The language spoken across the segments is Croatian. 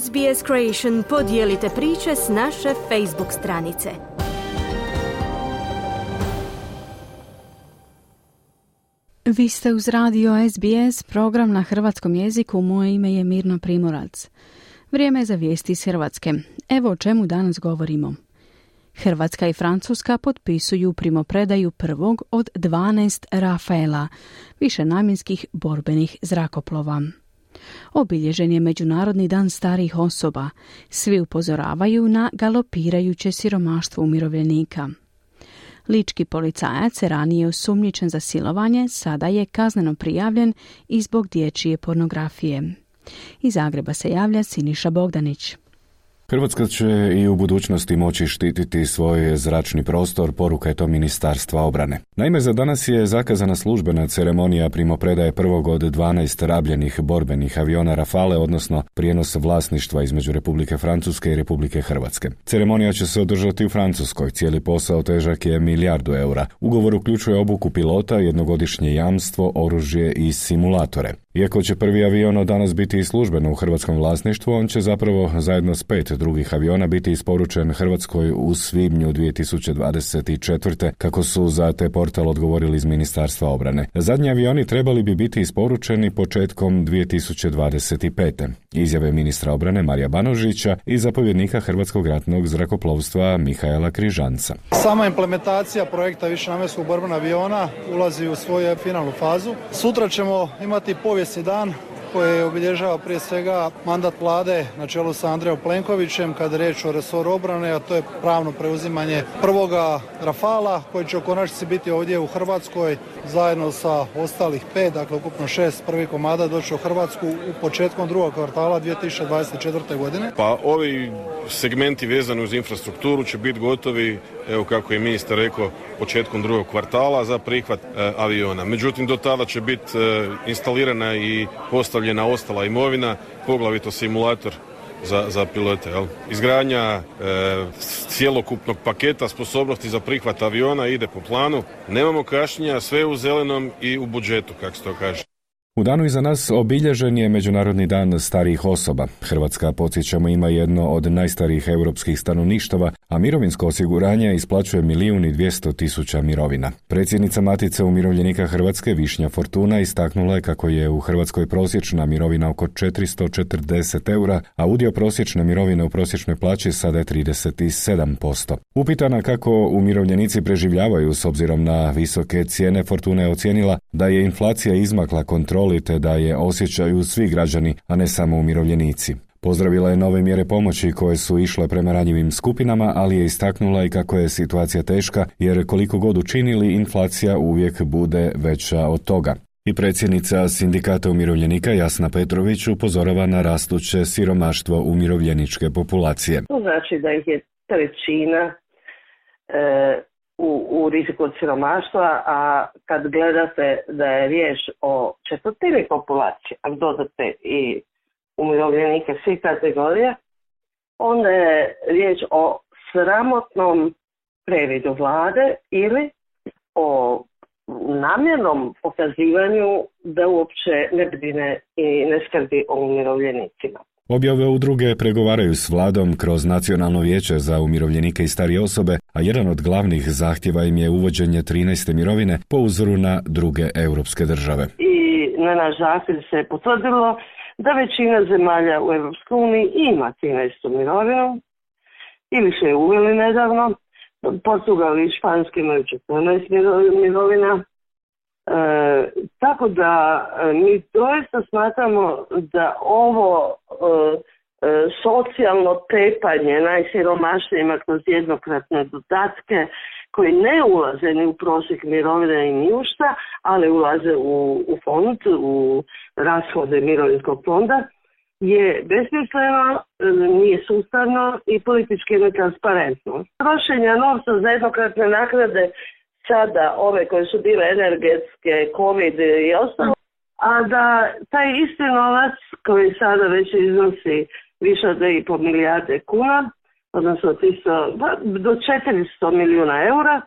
SBS Creation podijelite priče s naše Facebook stranice. Vi ste uz radio SBS, program na hrvatskom jeziku, moje ime je Mirno Primorac. Vrijeme je za vijesti iz Hrvatske. Evo o čemu danas govorimo. Hrvatska i Francuska potpisuju primopredaju prvog od 12 Rafaela, više namjenskih borbenih zrakoplova. Obilježen je Međunarodni dan starih osoba. Svi upozoravaju na galopirajuće siromaštvo umirovljenika. Lički policajac ranije osumnjičen za silovanje, sada je kazneno prijavljen i zbog dječje pornografije. Iz Zagreba se javlja Siniša Bogdanić. Hrvatska će i u budućnosti moći štititi svoj zračni prostor, poruka je to Ministarstva obrane. Naime, za danas je zakazana službena ceremonija primopredaje prvog od 12 rabljenih borbenih aviona Rafale, odnosno prijenos vlasništva između Republike Francuske i Republike Hrvatske. Ceremonija će se održati u Francuskoj, cijeli posao težak je milijardu eura. Ugovor uključuje obuku pilota, jednogodišnje jamstvo, oružje i simulatore. Iako će prvi avion od danas biti službeno u hrvatskom vlasništvu, on će zapravo zajedno s pet drugih aviona biti isporučen Hrvatskoj u svibnju 2024. kako su za te portal odgovorili iz Ministarstva obrane. Zadnji avioni trebali bi biti isporučeni početkom 2025. Izjave ministra obrane Marija Banožića i zapovjednika Hrvatskog ratnog zrakoplovstva Mihaela Križanca. Sama implementacija projekta višenamjenskog borbenog aviona ulazi u svoju finalnu fazu. Sutra ćemo imati povijesni dan koje obilježava prije svega mandat vlade na čelu sa Andrejom Plenkovićem kada je riječ o resoru obrane, a to je pravno preuzimanje prvoga Rafala koji će u konačnici biti ovdje u Hrvatskoj zajedno sa ostalih pet, dakle ukupno šest prvih komada doći u Hrvatsku u početkom drugog kvartala 2024. godine. Pa ovi segmenti vezani uz infrastrukturu će biti gotovi, evo kako je ministar rekao, početkom drugog kvartala za prihvat e, aviona. Međutim, do tada će biti e, instalirana i postavljena ostala imovina, poglavito simulator za, za pilote. Jel? Izgradnja e, cjelokupnog paketa sposobnosti za prihvat aviona ide po planu. Nemamo kašnjenja, sve u zelenom i u budžetu, kako se to kaže. U danu iza nas obilježen je Međunarodni dan starijih osoba. Hrvatska, podsjećamo, ima jedno od najstarijih europskih stanovništava, a mirovinsko osiguranje isplaćuje milijun i dvijesto tisuća mirovina. Predsjednica Matice umirovljenika Hrvatske Višnja Fortuna istaknula je kako je u Hrvatskoj prosječna mirovina oko 440 eura, a udio prosječne mirovine u prosječnoj plaći sada je 37%. Upitana kako umirovljenici preživljavaju s obzirom na visoke cijene, Fortuna je ocijenila da je inflacija izmakla kontrol kontroli da je osjećaju svi građani, a ne samo umirovljenici. Pozdravila je nove mjere pomoći koje su išle prema ranjivim skupinama, ali je istaknula i kako je situacija teška, jer koliko god učinili, inflacija uvijek bude veća od toga. I predsjednica sindikata umirovljenika Jasna Petrović upozorava na rastuće siromaštvo umirovljeničke populacije. To znači da ih je trećina e, u, u riziku od siromaštva, a kad gledate da je riječ o četvrtini populacije, a dodate i umirovljenike svih kategorija, onda je riječ o sramotnom previdu vlade ili o namjernom pokazivanju da uopće ne brine i ne skrbi o umirovljenicima. Objave udruge pregovaraju s vladom kroz Nacionalno vijeće za umirovljenike i starije osobe, a jedan od glavnih zahtjeva im je uvođenje 13. mirovine po uzoru na druge europske države. I na naš zahtjev se potvrdilo da većina zemalja u EU ima 13. mirovinu ili se je uveli nedavno. Portugal i Španski imaju 14 mirovina, E, tako da e, mi doista smatramo da ovo e, e, socijalno tepanje najsiromašnijima kroz jednokratne dodatke koji ne ulaze ni u prosjek mirovine i ni u šta, ali ulaze u, u fond, u rashode mirovinskog fonda, je besmisleno, nije sustavno i politički netransparentno. Trošenja novca za jednokratne naknade sada ove koje su bile energetske, covid i ostalo, a da taj isti novac koji sada već iznosi više od 2,5 milijarde kuna, odnosno do 400 milijuna eura,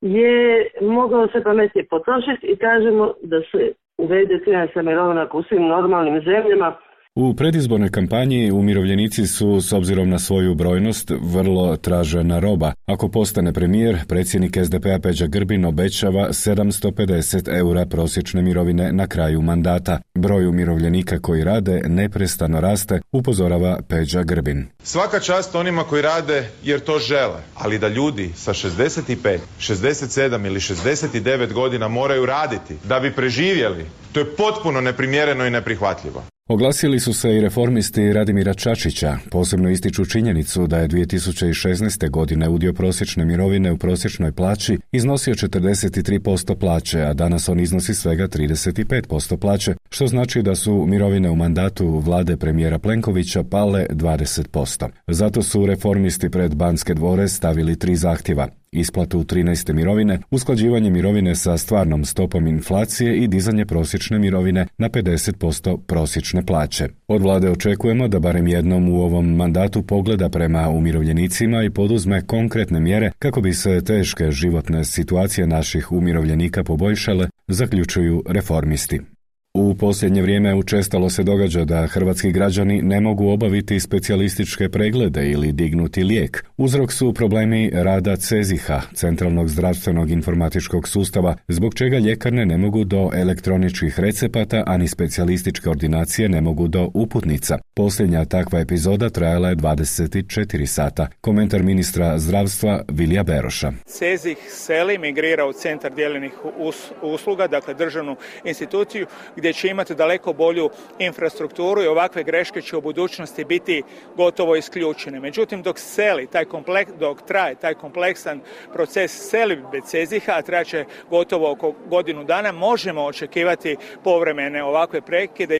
je mogao se pametnije potrošiti i kažemo da se uvede 13 mirovina u svim normalnim zemljama U predizbornoj kampanji umirovljenici su, s obzirom na svoju brojnost, vrlo tražena roba. Ako postane premijer, predsjednik SDP-a Peđa Grbin obećava 750 eura prosječne mirovine na kraju mandata. Broj umirovljenika koji rade neprestano raste, upozorava Peđa Grbin. Svaka čast onima koji rade jer to žele, ali da ljudi sa 65, 67 ili 69 godina moraju raditi da bi preživjeli, to je potpuno neprimjereno i neprihvatljivo. Oglasili su se i reformisti Radimira Čačića, posebno ističu činjenicu da je 2016. godine udio prosječne mirovine u prosječnoj plaći iznosio 43% plaće, a danas on iznosi svega 35% plaće, što znači da su mirovine u mandatu vlade premijera Plenkovića pale 20%. Zato su reformisti pred Banske dvore stavili tri zahtjeva isplatu 13. mirovine, usklađivanje mirovine sa stvarnom stopom inflacije i dizanje prosječne mirovine na 50% prosječne plaće. Od vlade očekujemo da barem jednom u ovom mandatu pogleda prema umirovljenicima i poduzme konkretne mjere kako bi se teške životne situacije naših umirovljenika poboljšale, zaključuju reformisti. U posljednje vrijeme učestalo se događa da hrvatski građani ne mogu obaviti specijalističke preglede ili dignuti lijek. Uzrok su problemi rada CEZIHA, Centralnog zdravstvenog informatičkog sustava, zbog čega ljekarne ne mogu do elektroničkih recepata, ani specijalističke ordinacije ne mogu do uputnica. Posljednja takva epizoda trajala je 24 sata. Komentar ministra zdravstva Vilija Beroša. CEZIH seli migrira u centar dijeljenih usluga, dakle državnu instituciju, gdje će imati daleko bolju infrastrukturu i ovakve greške će u budućnosti biti gotovo isključene. Međutim, dok seli taj kompleks, dok traje taj kompleksan proces selitbe Ceziha, a traće gotovo oko godinu dana, možemo očekivati povremene ovakve prekide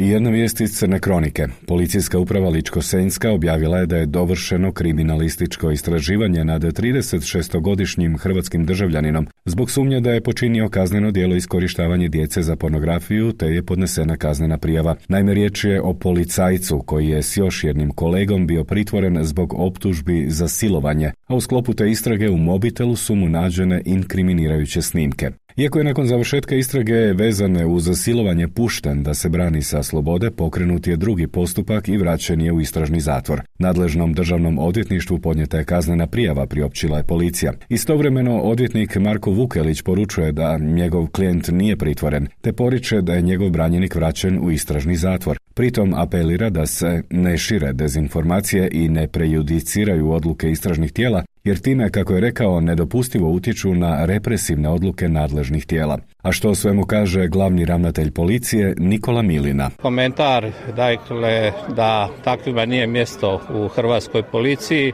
i jedna vijest iz Crne kronike. Policijska uprava Ličko-Senjska objavila je da je dovršeno kriminalističko istraživanje nad 36-godišnjim hrvatskim državljaninom zbog sumnje da je počinio kazneno djelo iskorištavanje djece za pornografiju te je podnesena kaznena prijava. Naime, riječ je o policajcu koji je s još jednim kolegom bio pritvoren zbog optužbi za silovanje, a u sklopu te istrage u mobitelu su mu nađene inkriminirajuće snimke. Iako je nakon završetka istrage vezane uz zasilovanje pušten da se brani sa slobode, pokrenut je drugi postupak i vraćen je u istražni zatvor. Nadležnom državnom odvjetništvu podnijeta je kaznena prijava, priopćila je policija. Istovremeno odvjetnik Marko Vukelić poručuje da njegov klijent nije pritvoren, te poriče da je njegov branjenik vraćen u istražni zatvor. Pritom apelira da se ne šire dezinformacije i ne prejudiciraju odluke istražnih tijela, jer time, kako je rekao, nedopustivo utječu na represivne odluke nadležnih tijela. A što svemu kaže glavni ravnatelj policije Nikola Milina. Komentar dakle da takvima nije mjesto u hrvatskoj policiji.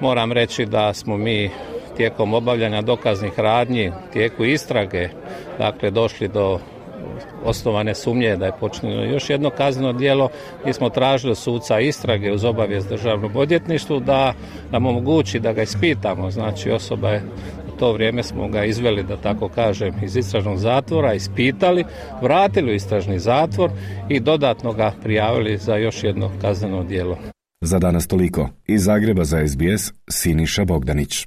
Moram reći da smo mi tijekom obavljanja dokaznih radnji, tijeku istrage, dakle došli do osnovane sumnje da je počinjeno još jedno kazneno djelo gdje smo tražili suca istrage uz obavijest državnom odvjetništvu da nam omogući da ga ispitamo. Znači osoba je u to vrijeme smo ga izveli, da tako kažem, iz istražnog zatvora, ispitali, vratili u istražni zatvor i dodatno ga prijavili za još jedno kazneno djelo. Za danas toliko. Iz Zagreba za SBS, Siniša Bogdanić.